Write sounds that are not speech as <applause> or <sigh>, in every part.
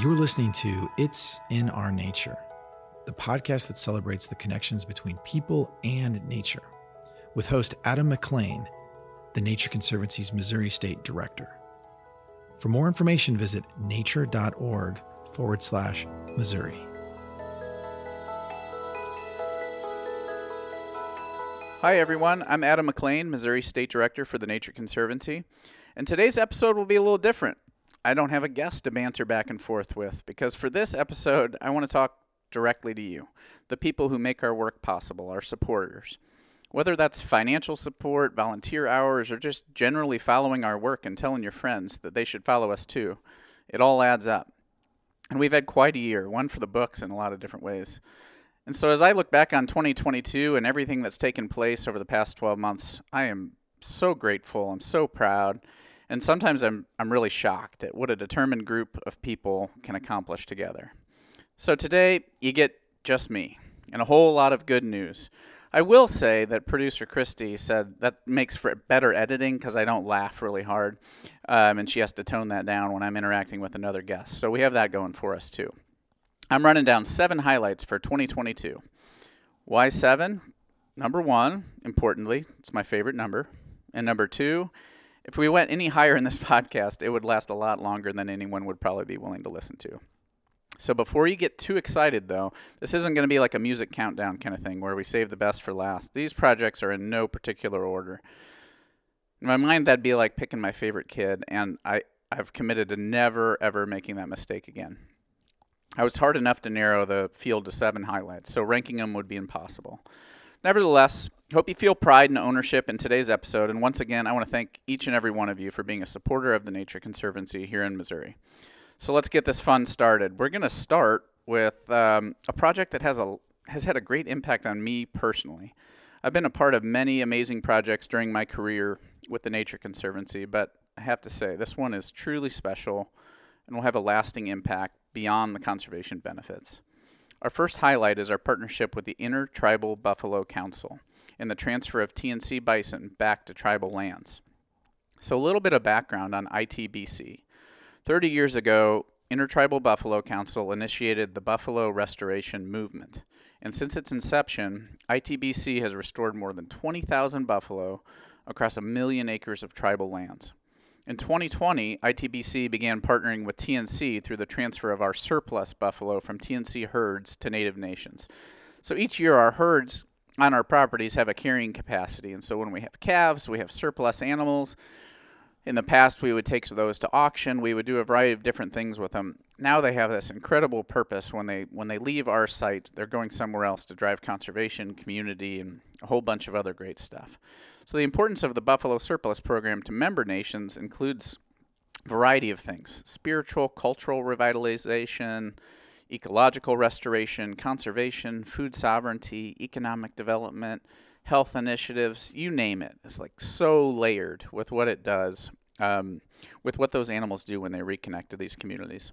You're listening to It's in Our Nature, the podcast that celebrates the connections between people and nature, with host Adam McLean, the Nature Conservancy's Missouri State Director. For more information, visit nature.org forward slash Missouri. Hi, everyone. I'm Adam McLean, Missouri State Director for the Nature Conservancy. And today's episode will be a little different. I don't have a guest to banter back and forth with because for this episode, I want to talk directly to you, the people who make our work possible, our supporters. Whether that's financial support, volunteer hours, or just generally following our work and telling your friends that they should follow us too, it all adds up. And we've had quite a year, one for the books in a lot of different ways. And so as I look back on 2022 and everything that's taken place over the past 12 months, I am so grateful. I'm so proud. And sometimes I'm, I'm really shocked at what a determined group of people can accomplish together. So today, you get just me and a whole lot of good news. I will say that producer Christy said that makes for better editing because I don't laugh really hard, um, and she has to tone that down when I'm interacting with another guest. So we have that going for us too. I'm running down seven highlights for 2022. Why seven? Number one, importantly, it's my favorite number. And number two, if we went any higher in this <laughs> podcast, it would last a lot longer than anyone would probably be willing to listen to. So before you get too excited, though, this isn't going to be like a music countdown kind of thing where we save the best for last. These projects are in no particular order. In my mind, that'd be like picking my favorite kid, and I, I've committed to never, ever making that mistake again. I was hard enough to narrow the field to seven highlights, so ranking them would be impossible. Nevertheless, hope you feel pride and ownership in today's episode. And once again, I want to thank each and every one of you for being a supporter of the Nature Conservancy here in Missouri. So let's get this fun started. We're going to start with um, a project that has a has had a great impact on me personally. I've been a part of many amazing projects during my career with the Nature Conservancy, but I have to say this one is truly special and will have a lasting impact beyond the conservation benefits. Our first highlight is our partnership with the Intertribal Buffalo Council and the transfer of TNC bison back to tribal lands. So, a little bit of background on ITBC. 30 years ago, Intertribal Buffalo Council initiated the Buffalo Restoration Movement. And since its inception, ITBC has restored more than 20,000 buffalo across a million acres of tribal lands. In 2020, ITBC began partnering with TNC through the transfer of our surplus buffalo from TNC herds to native nations. So each year, our herds on our properties have a carrying capacity. And so when we have calves, we have surplus animals. In the past, we would take those to auction. We would do a variety of different things with them. Now they have this incredible purpose. When they when they leave our site, they're going somewhere else to drive conservation, community, and a whole bunch of other great stuff. So the importance of the Buffalo Surplus Program to member nations includes a variety of things: spiritual, cultural revitalization, ecological restoration, conservation, food sovereignty, economic development, health initiatives, you name it. It's like so layered with what it does, um, with what those animals do when they reconnect to these communities.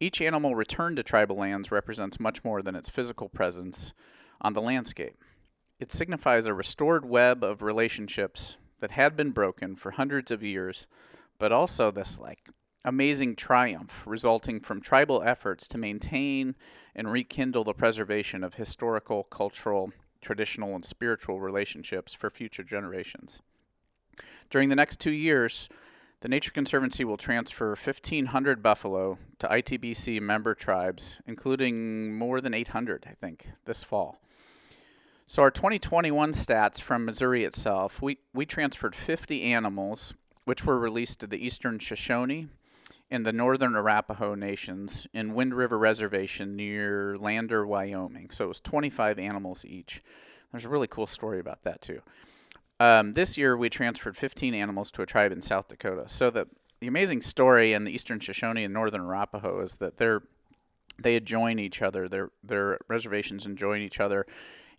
Each animal returned to tribal lands represents much more than its physical presence on the landscape. It signifies a restored web of relationships that had been broken for hundreds of years, but also this like amazing triumph resulting from tribal efforts to maintain and rekindle the preservation of historical, cultural, traditional, and spiritual relationships for future generations. During the next two years, the Nature Conservancy will transfer 1,500 buffalo to ITBC member tribes, including more than 800, I think, this fall. So our 2021 stats from Missouri itself, we, we transferred 50 animals, which were released to the eastern Shoshone and the northern Arapaho nations in Wind River Reservation near Lander, Wyoming. So it was 25 animals each. There's a really cool story about that too. Um, this year we transferred 15 animals to a tribe in South Dakota. So the the amazing story in the eastern Shoshone and northern Arapaho is that they're they adjoin each other. Their their reservations adjoin each other,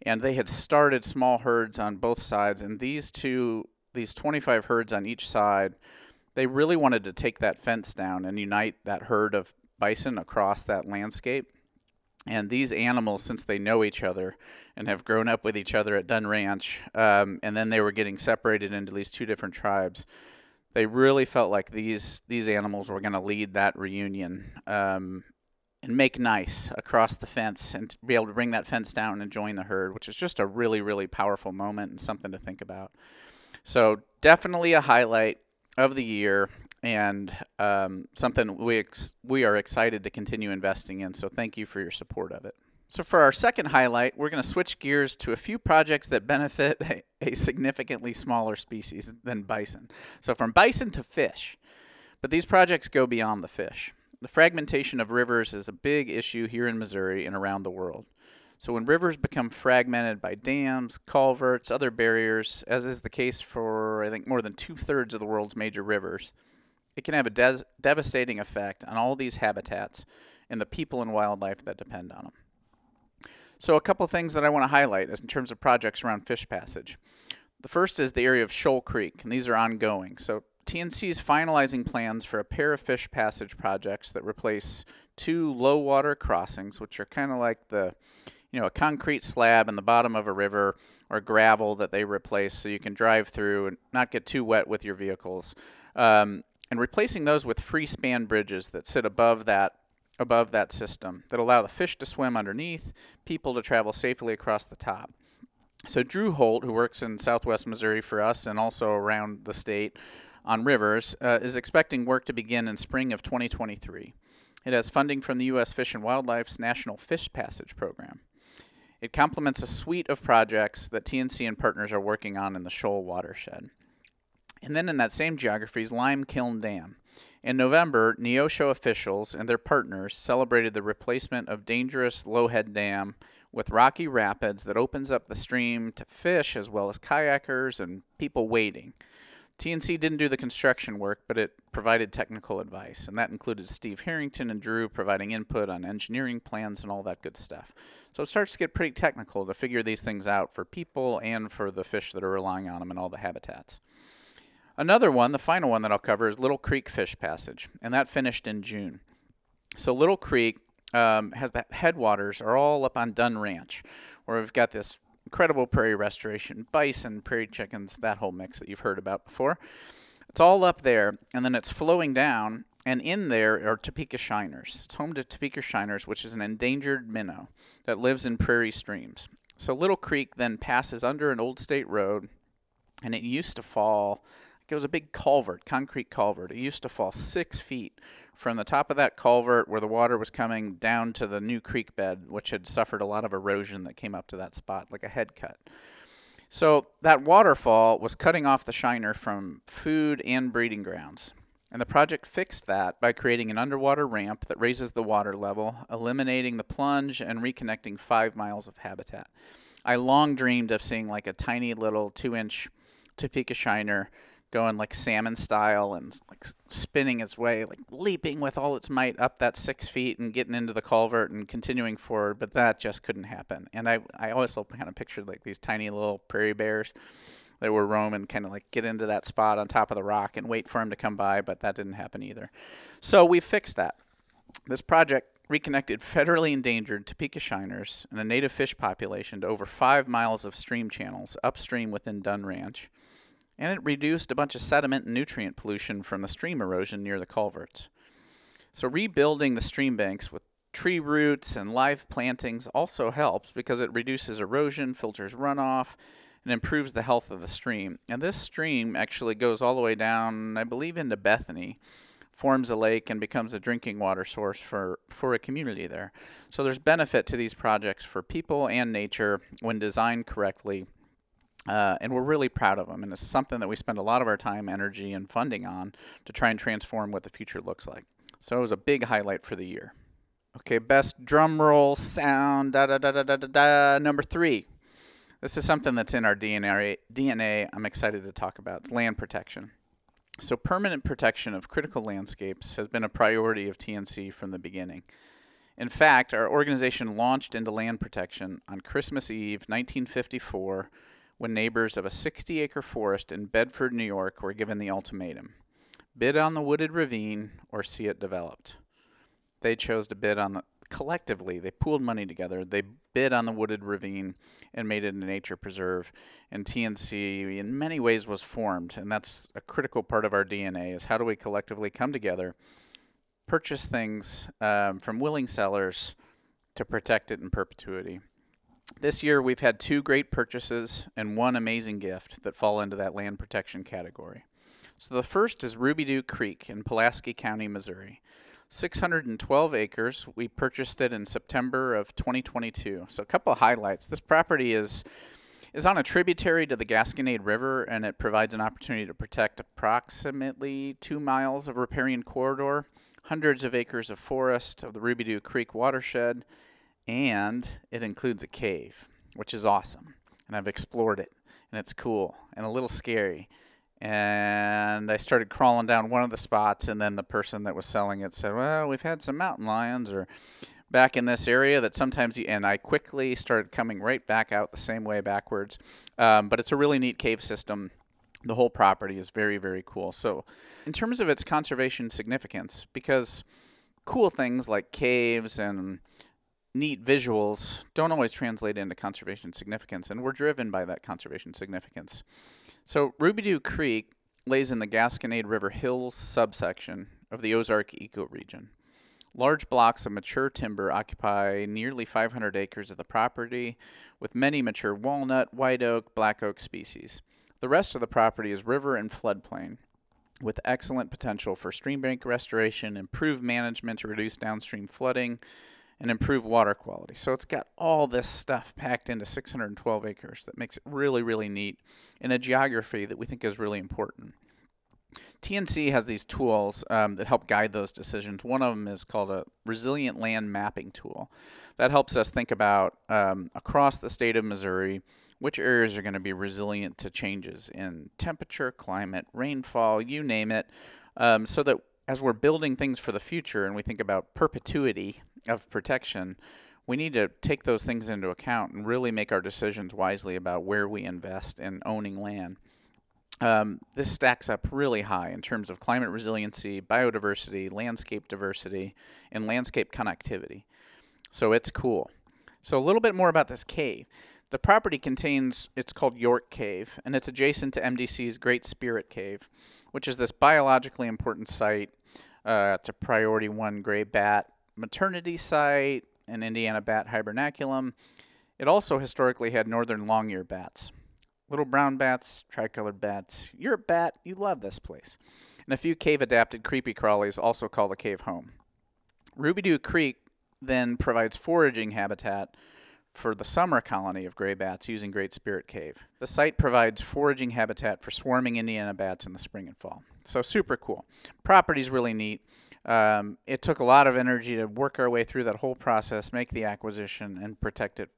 and they had started small herds on both sides and these two these 25 herds on each side they really wanted to take that fence down and unite that herd of bison across that landscape and these animals since they know each other and have grown up with each other at dunn ranch um, and then they were getting separated into these two different tribes they really felt like these these animals were going to lead that reunion um, and make nice across the fence and be able to bring that fence down and join the herd, which is just a really, really powerful moment and something to think about. So, definitely a highlight of the year and um, something we, ex- we are excited to continue investing in. So, thank you for your support of it. So, for our second highlight, we're going to switch gears to a few projects that benefit <laughs> a, a significantly smaller species than bison. So, from bison to fish. But these projects go beyond the fish. The fragmentation of rivers is a big issue here in Missouri and around the world. So, when rivers become fragmented by dams, culverts, other barriers, as is the case for, I think, more than two thirds of the world's major rivers, it can have a devastating effect on all these habitats and the people and wildlife that depend on them. So, a couple things that I want to highlight is in terms of projects around fish passage. The first is the area of Shoal Creek, and these are ongoing. So, TNC is finalizing plans for a pair of fish passage projects that replace two low water crossings, which are kind of like the, you know, a concrete slab in the bottom of a river or gravel that they replace so you can drive through and not get too wet with your vehicles. Um, and replacing those with free span bridges that sit above that above that system that allow the fish to swim underneath, people to travel safely across the top. So Drew Holt, who works in Southwest Missouri for us and also around the state, on rivers uh, is expecting work to begin in spring of 2023. It has funding from the U.S. Fish and Wildlife's National Fish Passage Program. It complements a suite of projects that TNC and partners are working on in the Shoal watershed. And then in that same geography is Lime Kiln Dam. In November, Neosho officials and their partners celebrated the replacement of dangerous Lowhead Dam with rocky rapids that opens up the stream to fish as well as kayakers and people wading. TNC didn't do the construction work, but it provided technical advice, and that included Steve Harrington and Drew providing input on engineering plans and all that good stuff. So it starts to get pretty technical to figure these things out for people and for the fish that are relying on them and all the habitats. Another one, the final one that I'll cover, is Little Creek Fish Passage, and that finished in June. So Little Creek um, has the headwaters are all up on Dunn Ranch, where we've got this incredible prairie restoration, bison, prairie chickens, that whole mix that you've heard about before. It's all up there, and then it's flowing down, and in there are Topeka shiners. It's home to Topeka shiners, which is an endangered minnow that lives in prairie streams. So Little Creek then passes under an old state road, and it used to fall. It was a big culvert, concrete culvert. It used to fall six feet from the top of that culvert where the water was coming down to the new creek bed, which had suffered a lot of erosion that came up to that spot, like a head cut. So that waterfall was cutting off the shiner from food and breeding grounds. And the project fixed that by creating an underwater ramp that raises the water level, eliminating the plunge, and reconnecting five miles of habitat. I long dreamed of seeing like a tiny little two inch Topeka shiner going like salmon style and like spinning its way, like leaping with all its might up that six feet and getting into the culvert and continuing forward. But that just couldn't happen. And I, I also kind of pictured like these tiny little prairie bears that were roaming, kind of like get into that spot on top of the rock and wait for him to come by. But that didn't happen either. So we fixed that. This project reconnected federally endangered Topeka shiners and a native fish population to over five miles of stream channels upstream within Dunn Ranch and it reduced a bunch of sediment and nutrient pollution from the stream erosion near the culverts. So, rebuilding the stream banks with tree roots and live plantings also helps because it reduces erosion, filters runoff, and improves the health of the stream. And this stream actually goes all the way down, I believe, into Bethany, forms a lake, and becomes a drinking water source for, for a community there. So, there's benefit to these projects for people and nature when designed correctly uh, and we're really proud of them. And it's something that we spend a lot of our time, energy, and funding on to try and transform what the future looks like. So it was a big highlight for the year. Okay, best drum roll sound, da da da da da da da. Number three. This is something that's in our DNA. DNA. I'm excited to talk about. It's land protection. So permanent protection of critical landscapes has been a priority of TNC from the beginning. In fact, our organization launched into land protection on Christmas Eve, 1954 when neighbors of a 60 acre forest in Bedford, New York were given the ultimatum bid on the wooded ravine or see it developed. They chose to bid on the collectively, they pooled money together. They bid on the wooded ravine and made it a nature preserve. And TNC, in many ways, was formed. And that's a critical part of our DNA is how do we collectively come together purchase things um, from willing sellers to protect it in perpetuity. This year, we've had two great purchases and one amazing gift that fall into that land protection category. So the first is Roubidoux Creek in Pulaski County, Missouri. 612 acres. We purchased it in September of 2022. So a couple of highlights. This property is is on a tributary to the Gasconade River, and it provides an opportunity to protect approximately two miles of riparian corridor, hundreds of acres of forest of the Roubidoux Creek watershed, and it includes a cave, which is awesome. And I've explored it, and it's cool and a little scary and I started crawling down one of the spots, and then the person that was selling it said, "Well, we've had some mountain lions or back in this area that sometimes," you, and I quickly started coming right back out the same way backwards. Um, but it's a really neat cave system. The whole property is very, very cool. So, in terms of its conservation significance, because cool things like caves and neat visuals don't always translate into conservation significance, and we're driven by that conservation significance. So Roubidoux Creek lays in the Gasconade River Hills subsection of the Ozark ecoregion. Large blocks of mature timber occupy nearly 500 acres of the property, with many mature walnut, white oak, black oak species. The rest of the property is river and floodplain, with excellent potential for stream bank restoration, improved management to reduce downstream flooding, and improve water quality. So it's got all this stuff packed into 612 acres that makes it really, really neat in a geography that we think is really important. TNC has these tools um, that help guide those decisions. One of them is called a resilient land mapping tool. That helps us think about um, across the state of Missouri which areas are going to be resilient to changes in temperature, climate, rainfall, you name it, um, so that as we're building things for the future and we think about perpetuity of protection, we need to take those things into account and really make our decisions wisely about where we invest in owning land. Um, this stacks up really high in terms of climate resiliency, biodiversity, landscape diversity, and landscape connectivity. So it's cool. So, a little bit more about this cave. The property contains, it's called York Cave, and it's adjacent to MDC's Great Spirit Cave, which is this biologically important site. Uh, it's a priority one gray bat maternity site, and Indiana bat hibernaculum. It also historically had northern long-eared bats. Little brown bats, tricolored bats. You're a bat, you love this place. And a few cave-adapted creepy crawlies also call the cave home. Roubidoux Creek then provides foraging habitat for the summer colony of gray bats using Great Spirit Cave. The site provides foraging habitat for swarming Indiana bats in the spring and fall. So super cool. Property's really neat. Um, it took a lot of energy to work our way through that whole process, make the acquisition, and protect it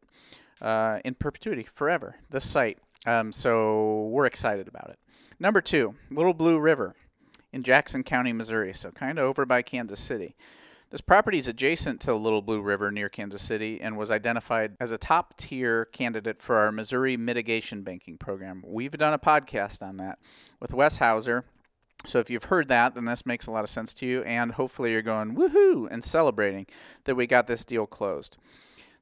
uh, in perpetuity forever. The site. Um, so we're excited about it. Number two, Little Blue River in Jackson County, Missouri. So kind of over by Kansas City. This property is adjacent to the Little Blue River near Kansas City and was identified as a top tier candidate for our Missouri Mitigation Banking Program. We've done a podcast on that with Wes Hauser so if you've heard that, then this makes a lot of sense to you, and hopefully you're going woohoo and celebrating that we got this deal closed.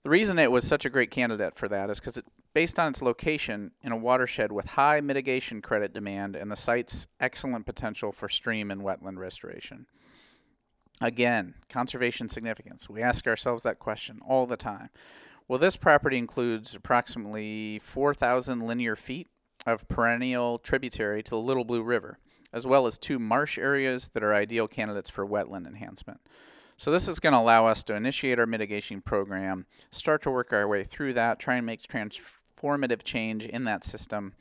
The reason it was such a great candidate for that is because it, based on its location in a watershed with high mitigation credit demand and the site's excellent potential for stream and wetland restoration. Again, conservation significance. We ask ourselves that question all the time. Well, this property includes approximately 4,000 linear feet of perennial tributary to the Little Blue River as well as two marsh areas that are ideal candidates for wetland enhancement. So this is going to allow us to initiate our mitigation program, start to work our way through that, try and make transformative change in that system,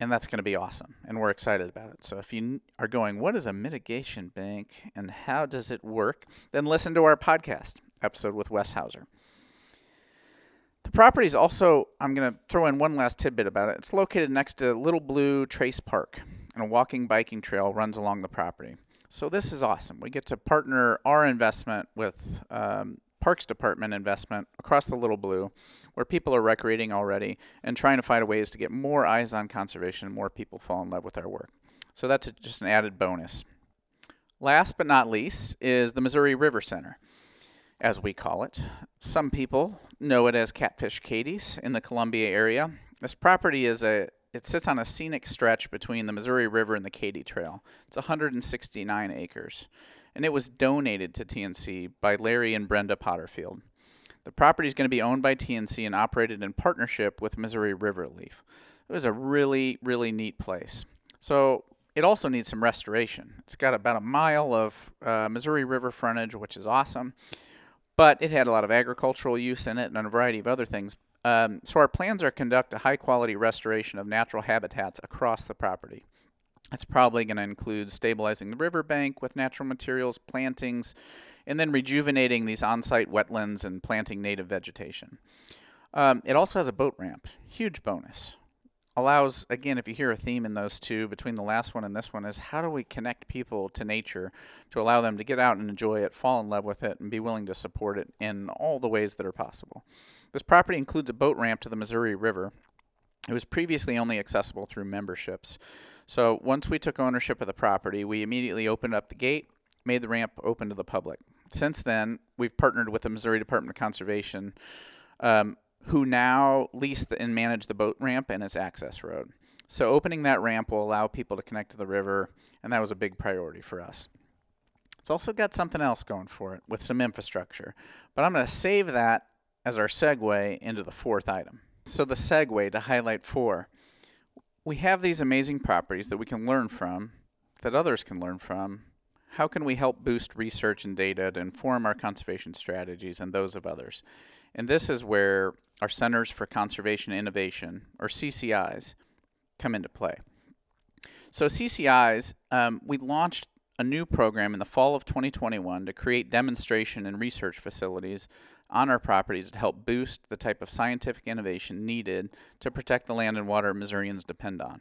and that's going to be awesome, and we're excited about it. So if you are going, what is a mitigation bank and how does it work, then listen to our podcast episode with Wes Hauser. The property is also, I'm going to throw in one last tidbit about it. It's located next to Little Blue Trace Park and a walking biking trail runs along the property. So this is awesome. We get to partner our investment with um, Parks Department investment across the Little Blue, where people are recreating already and trying to find ways to get more eyes on conservation and more people fall in love with our work. So that's just an added bonus. Last but not least is the Missouri River Center, as we call it. Some people know it as Catfish Katie's in the Columbia area. This property is a it sits on a scenic stretch between the Missouri River and the Katy Trail. It's 169 acres, and it was donated to TNC by Larry and Brenda Potterfield. The property is going to be owned by TNC and operated in partnership with Missouri River Relief. It was a really, really neat place. So it also needs some restoration. It's got about a mile of uh, Missouri River frontage, which is awesome, but it had a lot of agricultural use in it and a variety of other things. Um, so our plans are conduct a high quality restoration of natural habitats across the property. It's probably going to include stabilizing the riverbank with natural materials, plantings, and then rejuvenating these on site wetlands and planting native vegetation. Um, it also has a boat ramp, huge bonus. Allows, again, if you hear a theme in those two between the last one and this one, is how do we connect people to nature to allow them to get out and enjoy it, fall in love with it, and be willing to support it in all the ways that are possible. This property includes a boat ramp to the Missouri River. It was previously only accessible through memberships. So once we took ownership of the property, we immediately opened up the gate, made the ramp open to the public. Since then, we've partnered with the Missouri Department of Conservation, um, who now lease and manage the boat ramp and its access road. So opening that ramp will allow people to connect to the river, and that was a big priority for us. It's also got something else going for it with some infrastructure, but I'm going to save that as our segue into the fourth item. So the segue to highlight four. We have these amazing properties that we can learn from, that others can learn from, how can we help boost research and data to inform our conservation strategies and those of others? And this is where our Centers for Conservation Innovation, or CCIs, come into play. So, CCIs, um, we launched a new program in the fall of 2021 to create demonstration and research facilities on our properties to help boost the type of scientific innovation needed to protect the land and water Missourians depend on.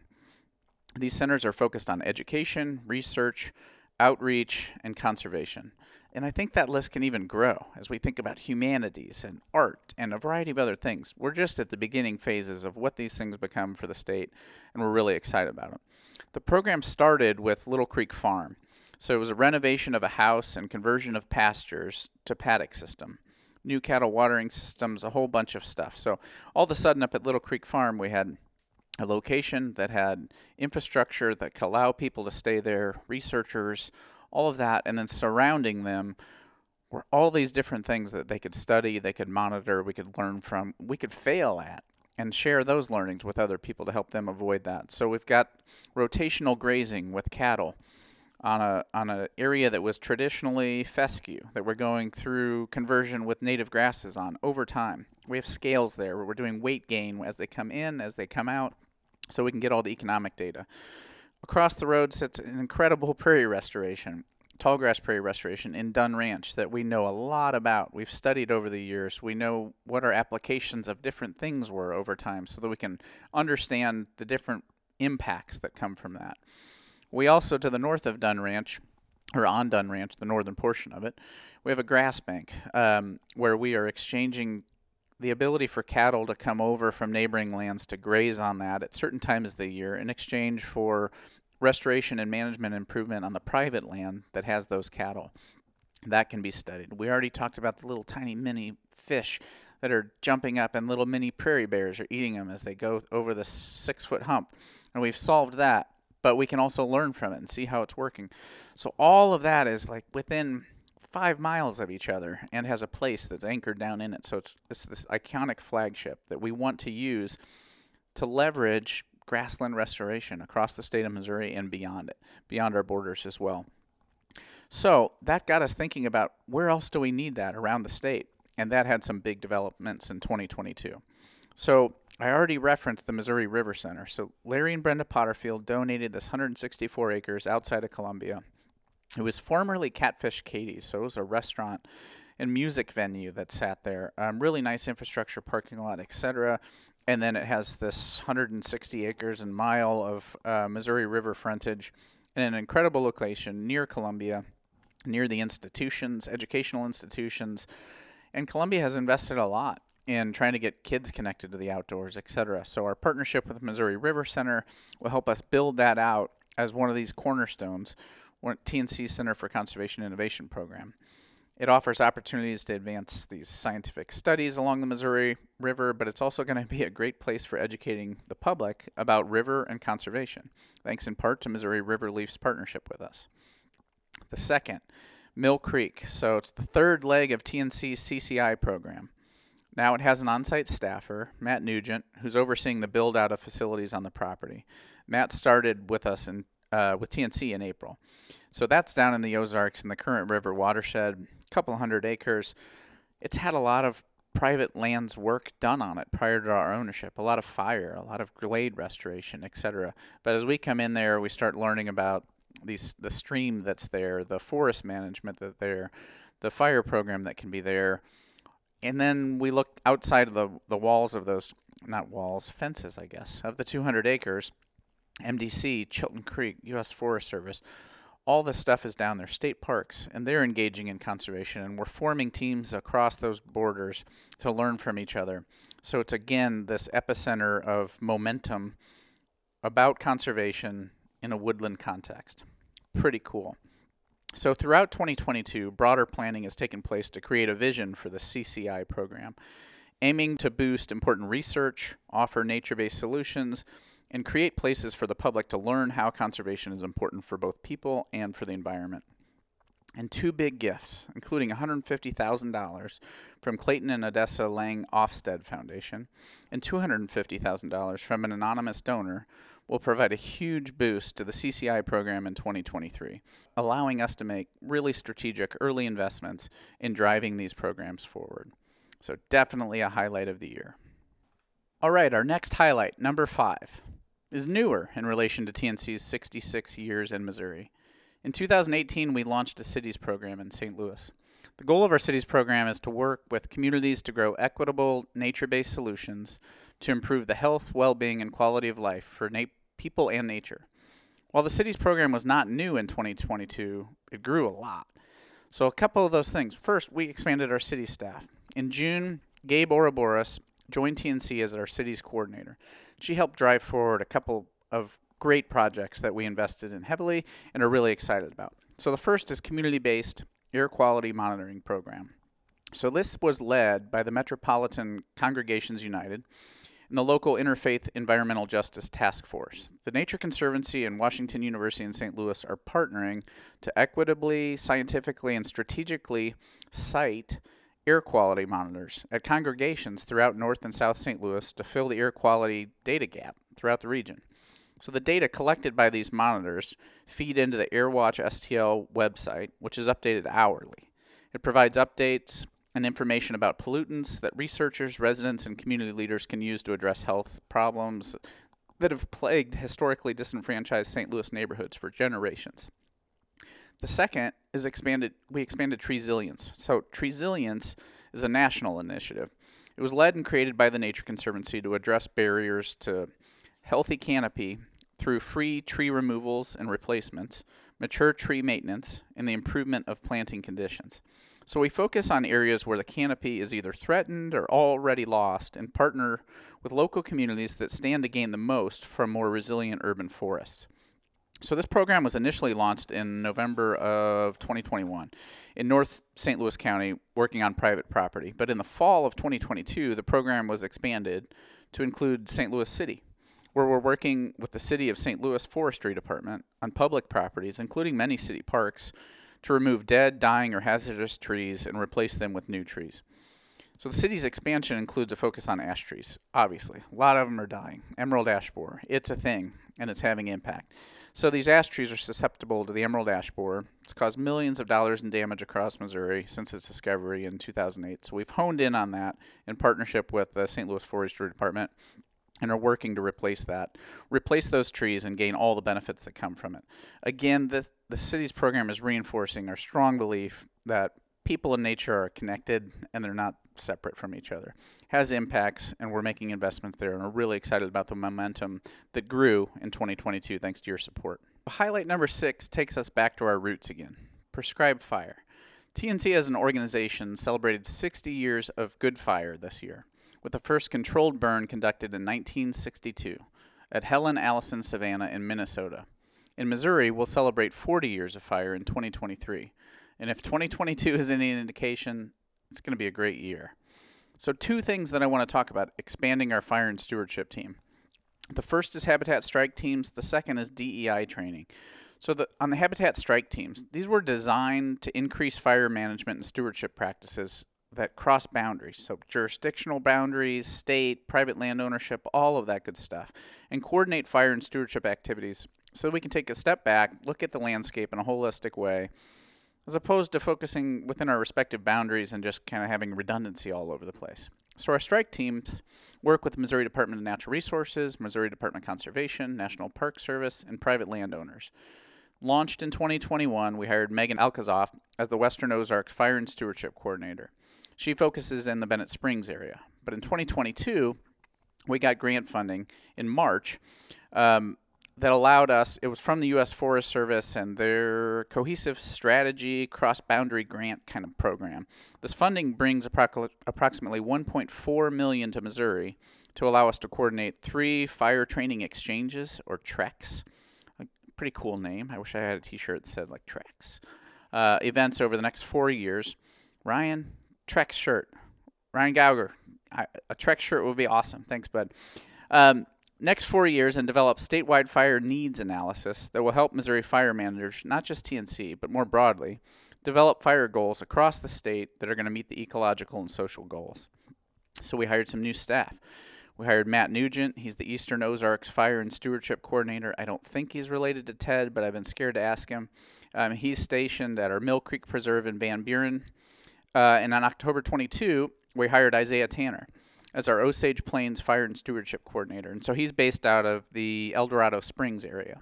These centers are focused on education, research, outreach, and conservation. And I think that list can even grow as we think about humanities and art and a variety of other things. We're just at the beginning phases of what these things become for the state, and we're really excited about them. The program started with Little Creek Farm. So it was a renovation of a house and conversion of pastures to paddock system, new cattle watering systems, a whole bunch of stuff. So all of a sudden, up at Little Creek Farm, we had a location that had infrastructure that could allow people to stay there, researchers, all of that, and then surrounding them were all these different things that they could study, they could monitor, we could learn from, we could fail at, and share those learnings with other people to help them avoid that. So we've got rotational grazing with cattle on a on an area that was traditionally fescue that we're going through conversion with native grasses on over time. We have scales there where we're doing weight gain as they come in, as they come out, so we can get all the economic data. Across the road sits an incredible prairie restoration, tallgrass prairie restoration in Dunn Ranch that we know a lot about. We've studied over the years. We know what our applications of different things were over time so that we can understand the different impacts that come from that. We also, to the north of Dunn Ranch, or on Dunn Ranch, the northern portion of it, we have a grass bank um, where we are exchanging the ability for cattle to come over from neighboring lands to graze on that at certain times of the year in exchange for restoration and management improvement on the private land that has those cattle. That can be studied. We already talked about the little tiny mini fish that are jumping up and little mini prairie bears are eating them as they go over the six foot hump. And we've solved that, but we can also learn from it and see how it's working. So all of that is like within five miles of each other and has a place that's anchored down in it. So it's, it's this iconic flagship that we want to use to leverage grassland restoration across the state of Missouri and beyond it, beyond our borders as well. So that got us thinking about where else do we need that around the state? And that had some big developments in 2022. So I already referenced the Missouri River Center. So Larry and Brenda Potterfield donated this 164 acres outside of Columbia it was formerly Catfish Katie's, so it was a restaurant and music venue that sat there. Um, really nice infrastructure, parking lot, etc. And then it has this 160 acres and mile of uh, Missouri River frontage in an incredible location near Columbia, near the institutions, educational institutions. And Columbia has invested a lot in trying to get kids connected to the outdoors, etc. So our partnership with Missouri River Center will help us build that out as one of these cornerstones TNC Center for Conservation Innovation program. It offers opportunities to advance these scientific studies along the Missouri River, but it's also going to be a great place for educating the public about river and conservation, thanks in part to Missouri River Relief's partnership with us. The second, Mill Creek. So it's the third leg of TNC's CCI program. Now it has an on site staffer, Matt Nugent, who's overseeing the build out of facilities on the property. Matt started with us in, uh, with TNC in April. So that's down in the Ozarks in the Current River watershed, a couple hundred acres. It's had a lot of private lands work done on it prior to our ownership, a lot of fire, a lot of glade restoration, etc. But as we come in there, we start learning about these the stream that's there, the forest management that there, the fire program that can be there. And then we look outside of the, the walls of those, not walls, fences, I guess, of the 200 acres. MDC, Chilton Creek, U.S. Forest Service, all this stuff is down there, state parks, and they're engaging in conservation. And we're forming teams across those borders to learn from each other. So it's again this epicenter of momentum about conservation in a woodland context. Pretty cool. So, throughout 2022, broader planning has taken place to create a vision for the CCI program, aiming to boost important research, offer nature based solutions, and create places for the public to learn how conservation is important for both people and for the environment. And two big gifts, including $150,000 from Clayton and Odessa Lang Ofsted Foundation and $250,000 from an anonymous donor, will provide a huge boost to the CCI program in 2023, allowing us to make really strategic early investments in driving these programs forward. So, definitely a highlight of the year. All right, our next highlight, number five, is newer in relation to TNC's 66 years in Missouri. In 2018, we launched a cities program in St. Louis. The goal of our cities program is to work with communities to grow equitable, nature based solutions to improve the health, well being, and quality of life for na- people and nature. While the city's program was not new in 2022, it grew a lot. So, a couple of those things. First, we expanded our city staff. In June, Gabe Ouroboros joined TNC as our city's coordinator. She helped drive forward a couple of great projects that we invested in heavily and are really excited about. So, the first is community based air quality monitoring program. So, this was led by the Metropolitan Congregations United and the local Interfaith Environmental Justice Task Force. The Nature Conservancy and Washington University in St. Louis are partnering to equitably, scientifically, and strategically site air quality monitors at congregations throughout North and South St. Louis to fill the air quality data gap throughout the region. So the data collected by these monitors feed into the AirWatch STL website, which is updated hourly. It provides updates and information about pollutants that researchers, residents, and community leaders can use to address health problems that have plagued historically disenfranchised St. Louis neighborhoods for generations. The second is expanded we expanded Treesilience. So Treesilience is a national initiative. It was led and created by the Nature Conservancy to address barriers to healthy canopy through free tree removals and replacements, mature tree maintenance, and the improvement of planting conditions. So we focus on areas where the canopy is either threatened or already lost and partner with local communities that stand to gain the most from more resilient urban forests. So this program was initially launched in November of 2021 in North St. Louis County working on private property, but in the fall of 2022 the program was expanded to include St. Louis City where we're working with the City of St. Louis Forestry Department on public properties including many city parks to remove dead, dying, or hazardous trees and replace them with new trees. So the city's expansion includes a focus on ash trees. Obviously, a lot of them are dying. Emerald ash borer, it's a thing, and it's having impact. So these ash trees are susceptible to the emerald ash borer. It's caused millions of dollars in damage across Missouri since its discovery in 2008. So we've honed in on that in partnership with the St. Louis Forestry Department and are working to replace that, replace those trees, and gain all the benefits that come from it. Again, this, the city's program is reinforcing our strong belief that people and nature are connected and they're not separate from each other. Has impacts, and we're making investments there, and we're really excited about the momentum that grew in 2022 thanks to your support. Highlight number six takes us back to our roots again prescribed fire. TNC as an organization celebrated 60 years of good fire this year with the first controlled burn conducted in 1962 at Helen Allison Savanna in Minnesota. In Missouri, we'll celebrate 40 years of fire in 2023, And if 2022 is any indication, it's going to be a great year. So, two things that I want to talk about expanding our fire and stewardship team. The first is Habitat Strike Teams, the second is DEI training. So, the, on the Habitat Strike Teams, these were designed to increase fire management and stewardship practices that cross boundaries. So, jurisdictional boundaries, state, private land ownership, all of that good stuff, and coordinate fire and stewardship activities so we can take a step back, look at the landscape in a holistic way, as opposed to focusing within our respective boundaries and just kind of having redundancy all over the place. So our strike team work with the Missouri Department of Natural Resources, Missouri Department of Conservation, National Park Service, and private landowners. Launched in 2021, we hired Megan Alkazoff as the Western Ozarks Fire and Stewardship Coordinator. She focuses in the Bennett Springs area. But in 2022, we got grant funding in March um, that allowed us, it was from the U.S. Forest Service and their cohesive strategy cross boundary grant kind of program. This funding brings approximately 1.4 million to Missouri to allow us to coordinate three fire training exchanges or TREX. Pretty cool name. I wish I had a t shirt that said like TREX. Uh, events over the next four years. Ryan, TREX shirt. Ryan Gauger, I, a TREX shirt would be awesome. Thanks, bud. Um, next four years and develop statewide fire needs analysis that will help Missouri fire managers, not just TNC, but more broadly, develop fire goals across the state that are going to meet the ecological and social goals. So we hired some new staff. We hired Matt Nugent. He's the Eastern Ozarks Fire and Stewardship Coordinator. I don't think he's related to Ted, but I've been scared to ask him. Um, he's stationed at our Mill Creek Preserve in Van Buren. Uh, and on October 22, we hired Isaiah Tanner as our Osage Plains Fire and Stewardship Coordinator. And so he's based out of the El Dorado Springs area.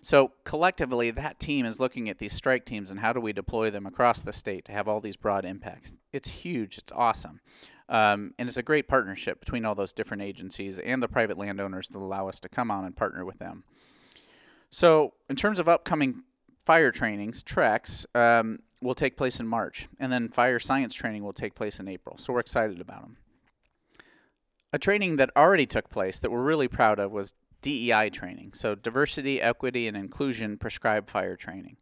So collectively, that team is looking at these strike teams and how do we deploy them across the state to have all these broad impacts. It's huge. It's awesome. Um, and it's a great partnership between all those different agencies and the private landowners that allow us to come on and partner with them. So, in terms of upcoming fire trainings, TREX, um, will take place in March, and then fire science training will take place in April. So, we're excited about them. A training that already took place that we're really proud of was DEI training. So, diversity, equity, and inclusion prescribed fire training.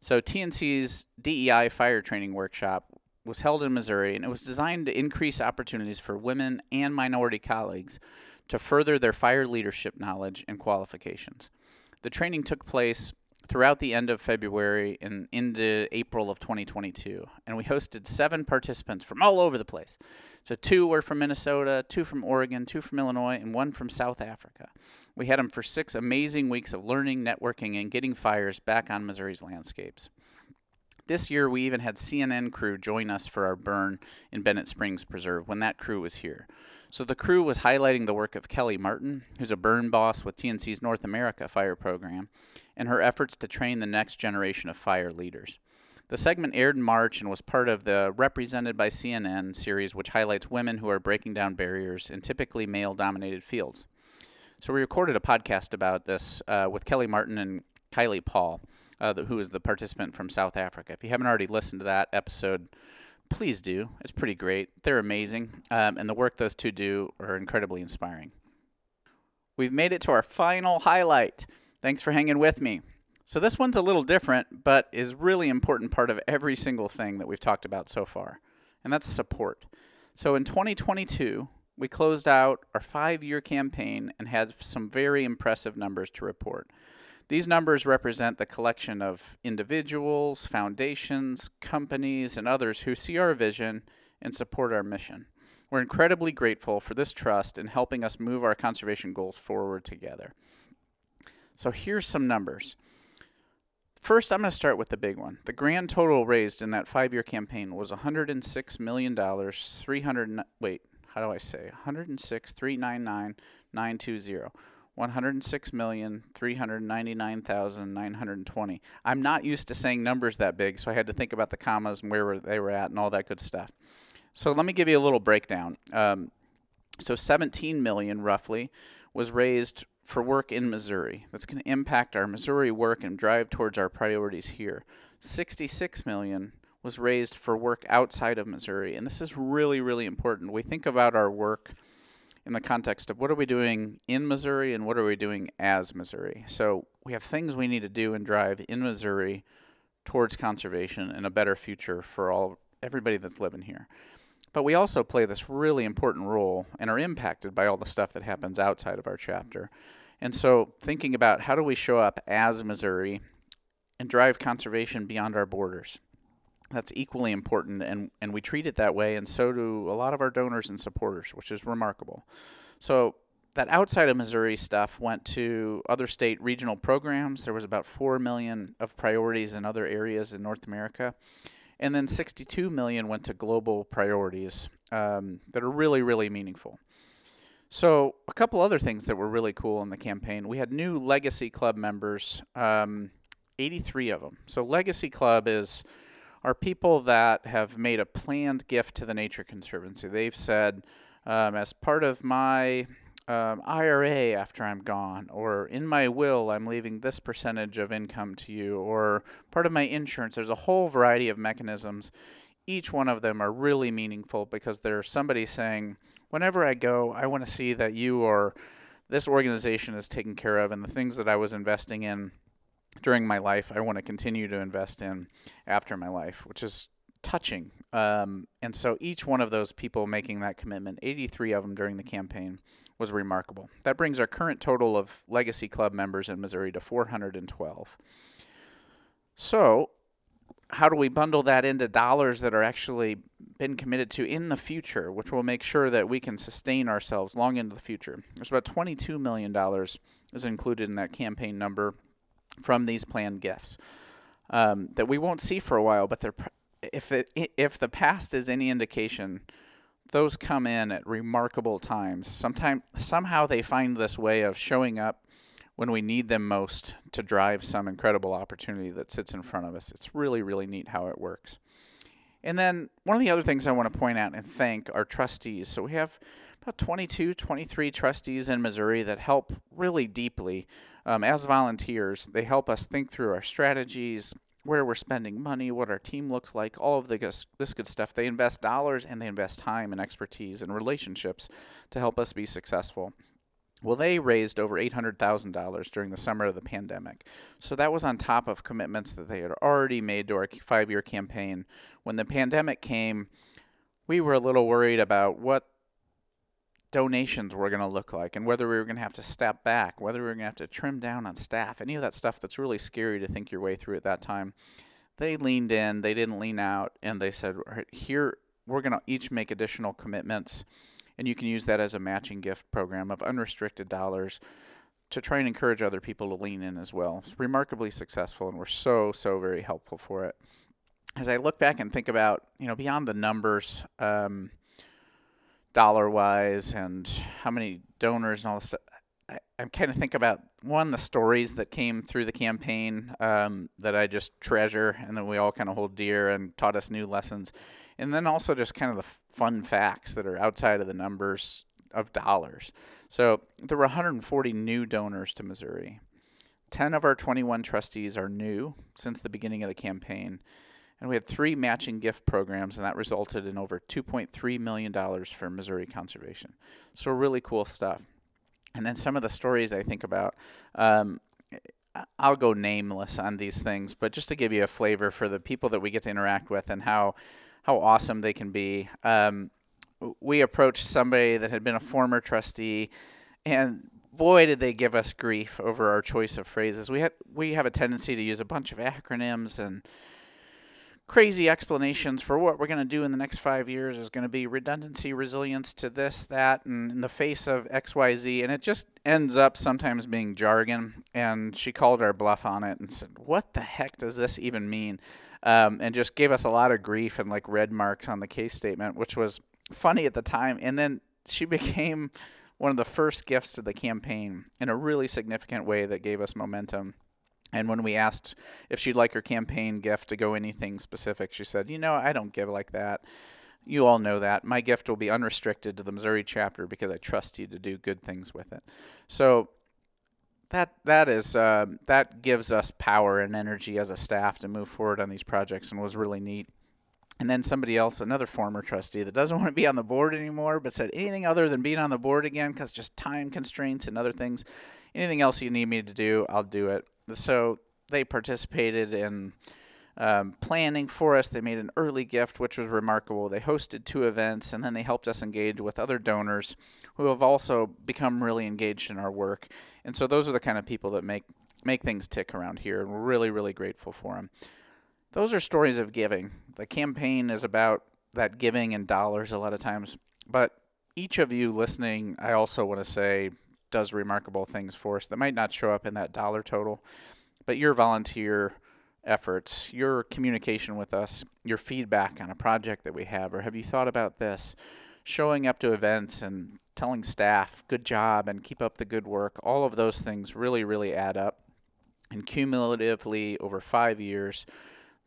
So, TNC's DEI fire training workshop was held in Missouri, and it was designed to increase opportunities for women and minority colleagues to further their fire leadership knowledge and qualifications. The training took place throughout the end of February and into April of 2022. And we hosted seven participants from all over the place. So, two were from Minnesota, two from Oregon, two from Illinois, and one from South Africa. We had them for six amazing weeks of learning, networking, and getting fires back on Missouri's landscapes. This year, we even had CNN crew join us for our burn in Bennett Springs Preserve when that crew was here. So the crew was highlighting the work of Kelly Martin, who's a burn boss with TNC's North America Fire Program, and her efforts to train the next generation of fire leaders. The segment aired in March and was part of the Represented by CNN series, which highlights women who are breaking down barriers in typically male dominated fields. So, we recorded a podcast about this uh, with Kelly Martin and Kylie Paul, uh, who is the participant from South Africa. If you haven't already listened to that episode, please do. It's pretty great. They're amazing, um, and the work those two do are incredibly inspiring. We've made it to our final highlight. Thanks for hanging with me. So, this one's a little different, but is really important part of every single thing that we've talked about so far, and that's support. So, in 2022, we closed out our five year campaign and had some very impressive numbers to report. These numbers represent the collection of individuals, foundations, companies, and others who see our vision and support our mission. We're incredibly grateful for this trust in helping us move our conservation goals forward together. So here's some numbers. First, I'm going to start with the big one. The grand total raised in that five-year campaign was 106 million dollars. 300 wait, how do I say? 106 399 920. 106,399,920. I'm not used to saying numbers that big, so I had to think about the commas and where they were at and all that good stuff. So let me give you a little breakdown. Um, so 17 million roughly was raised for work in Missouri. That's going to impact our Missouri work and drive towards our priorities here. 66 million was raised for work outside of Missouri, and this is really really important. We think about our work in the context of what are we doing in Missouri and what are we doing as Missouri. So we have things we need to do and drive in Missouri towards conservation and a better future for all everybody that's living here. But we also play this really important role and are impacted by all the stuff that happens outside of our chapter. And so, thinking about how do we show up as Missouri and drive conservation beyond our borders? That's equally important, and, and we treat it that way, and so do a lot of our donors and supporters, which is remarkable. So, that outside of Missouri stuff went to other state regional programs. There was about 4 million of priorities in other areas in North America and then 62 million went to global priorities um, that are really really meaningful so a couple other things that were really cool in the campaign we had new legacy club members um, 83 of them so legacy club is are people that have made a planned gift to the nature conservancy they've said um, as part of my um, IRA after I'm gone, or in my will, I'm leaving this percentage of income to you, or part of my insurance. There's a whole variety of mechanisms. Each one of them are really meaningful because there's somebody saying, whenever I go, I want to see that you or this organization is taken care of, and the things that I was investing in during my life, I want to continue to invest in after my life, which is touching. Um, and so each one of those people making that commitment, 83 of them during the campaign, was remarkable. That brings our current total of Legacy Club members in Missouri to 412. So, how do we bundle that into dollars that are actually been committed to in the future, which will make sure that we can sustain ourselves long into the future? There's about $22 million is included in that campaign number from these planned gifts um, that we won't see for a while, but they're if it, if the past is any indication, those come in at remarkable times. Sometimes somehow they find this way of showing up when we need them most to drive some incredible opportunity that sits in front of us. It's really really neat how it works. And then one of the other things I want to point out and thank our trustees. So we have about 22, 23 trustees in Missouri that help really deeply um, as volunteers. They help us think through our strategies, where we're spending money, what our team looks like, all of the this good stuff. They invest dollars and they invest time and expertise and relationships to help us be successful. Well, they raised over $800,000 during the summer of the pandemic. So that was on top of commitments that they had already made to our five year campaign. When the pandemic came, we were a little worried about what donations were going to look like and whether we were going to have to step back, whether we were going to have to trim down on staff, any of that stuff that's really scary to think your way through at that time. They leaned in, they didn't lean out, and they said, Here, we're going to each make additional commitments, and you can use that as a matching gift program of unrestricted dollars to try and encourage other people to lean in as well. It's remarkably successful, and we're so, so very helpful for it. As I look back and think about, you know, beyond the numbers, um, dollar wise and how many donors and all this stuff. I, I kind of think about one the stories that came through the campaign um, that I just treasure and that we all kind of hold dear and taught us new lessons, and then also just kind of the fun facts that are outside of the numbers of dollars. So there were 140 new donors to Missouri. 10 of our 21 trustees are new since the beginning of the campaign, and we had three matching gift programs, and that resulted in over $2.3 million for Missouri conservation. So, really cool stuff. And then some of the stories I think about, um, I'll go nameless on these things, but just to give you a flavor for the people that we get to interact with and how, how awesome they can be. Um, we approached somebody that had been a former trustee, and boy, did they give us grief over our choice of phrases. We had we have a tendency to use a bunch of acronyms and crazy explanations for what we're going to do in the next five years is going to be redundancy, resilience to this, that, and in the face of XYZ. And it just ends up sometimes being jargon. And she called our bluff on it and said, What the heck does this even mean? Um, and just gave us a lot of grief and like red marks on the case statement, which was funny at the time. And then she <laughs> became one of the first gifts to the campaign in a really significant way that gave us momentum. And when we asked if she'd like her campaign gift to go anything specific, she said, You know, I don't give like that. You all know that. My gift will be unrestricted to the Missouri chapter because I trust you to do good things with it. So that that is uh, that gives us power and energy as a staff to move forward on these projects and was really neat. And then somebody else, another former trustee that doesn't <laughs> want to be on the board anymore, but said anything other than being on the board again because just time constraints and other things. Anything else you need me to do, I'll do it so they participated in um, planning for us. They made an early gift, which was remarkable. They hosted two events, and then they helped us engage with other donors who have also become really engaged in our work. And so those are the kind of people that make make things tick around here, and we're really, really grateful for them. Those are stories of giving. The campaign is about that giving in dollars a lot of times, but each of you listening, I also want to say, does remarkable things for us that might not show up in that dollar total, but your volunteer efforts, your communication with us, your feedback on a project that we have, or have you thought about this? Showing up to events and telling staff, good job and keep up the good work, all of those things really, really add up. And cumulatively, over five years,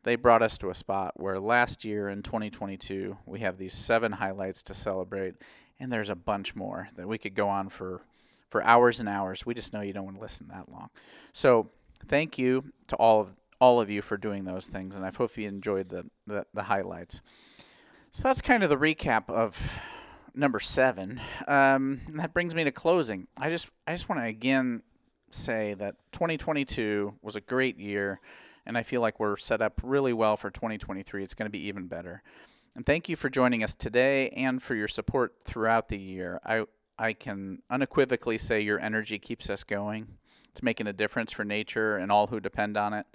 they brought us to a spot where last year in 2022, we have these seven highlights to celebrate, and there's a bunch more that we could go on for for hours and hours. We just know you don't want to listen that long. So thank you to all of all of you for doing those things, and I hope you enjoyed the, the, the highlights. So that's kind of the recap of number seven. Um, that brings me to closing. I just I just want to again say that 2022 was a great year, and I feel like we're set up really well for 2023. It's going to be even better. And thank you for joining us today and for your support throughout the year. I I can unequivocally say your energy keeps us going. It's making a difference for nature and all who depend on it.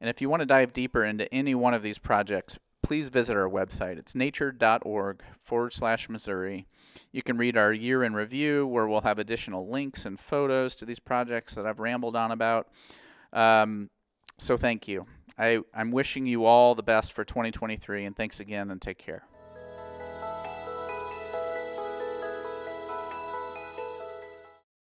And if you want to dive deeper into any one of these projects, please visit our website. It's nature.org forward slash Missouri. You can read our year in review where we'll have additional links and photos to these projects that I've rambled on about. Um, so thank you. I, I'm wishing you all the best for 2023, and thanks again, and take care.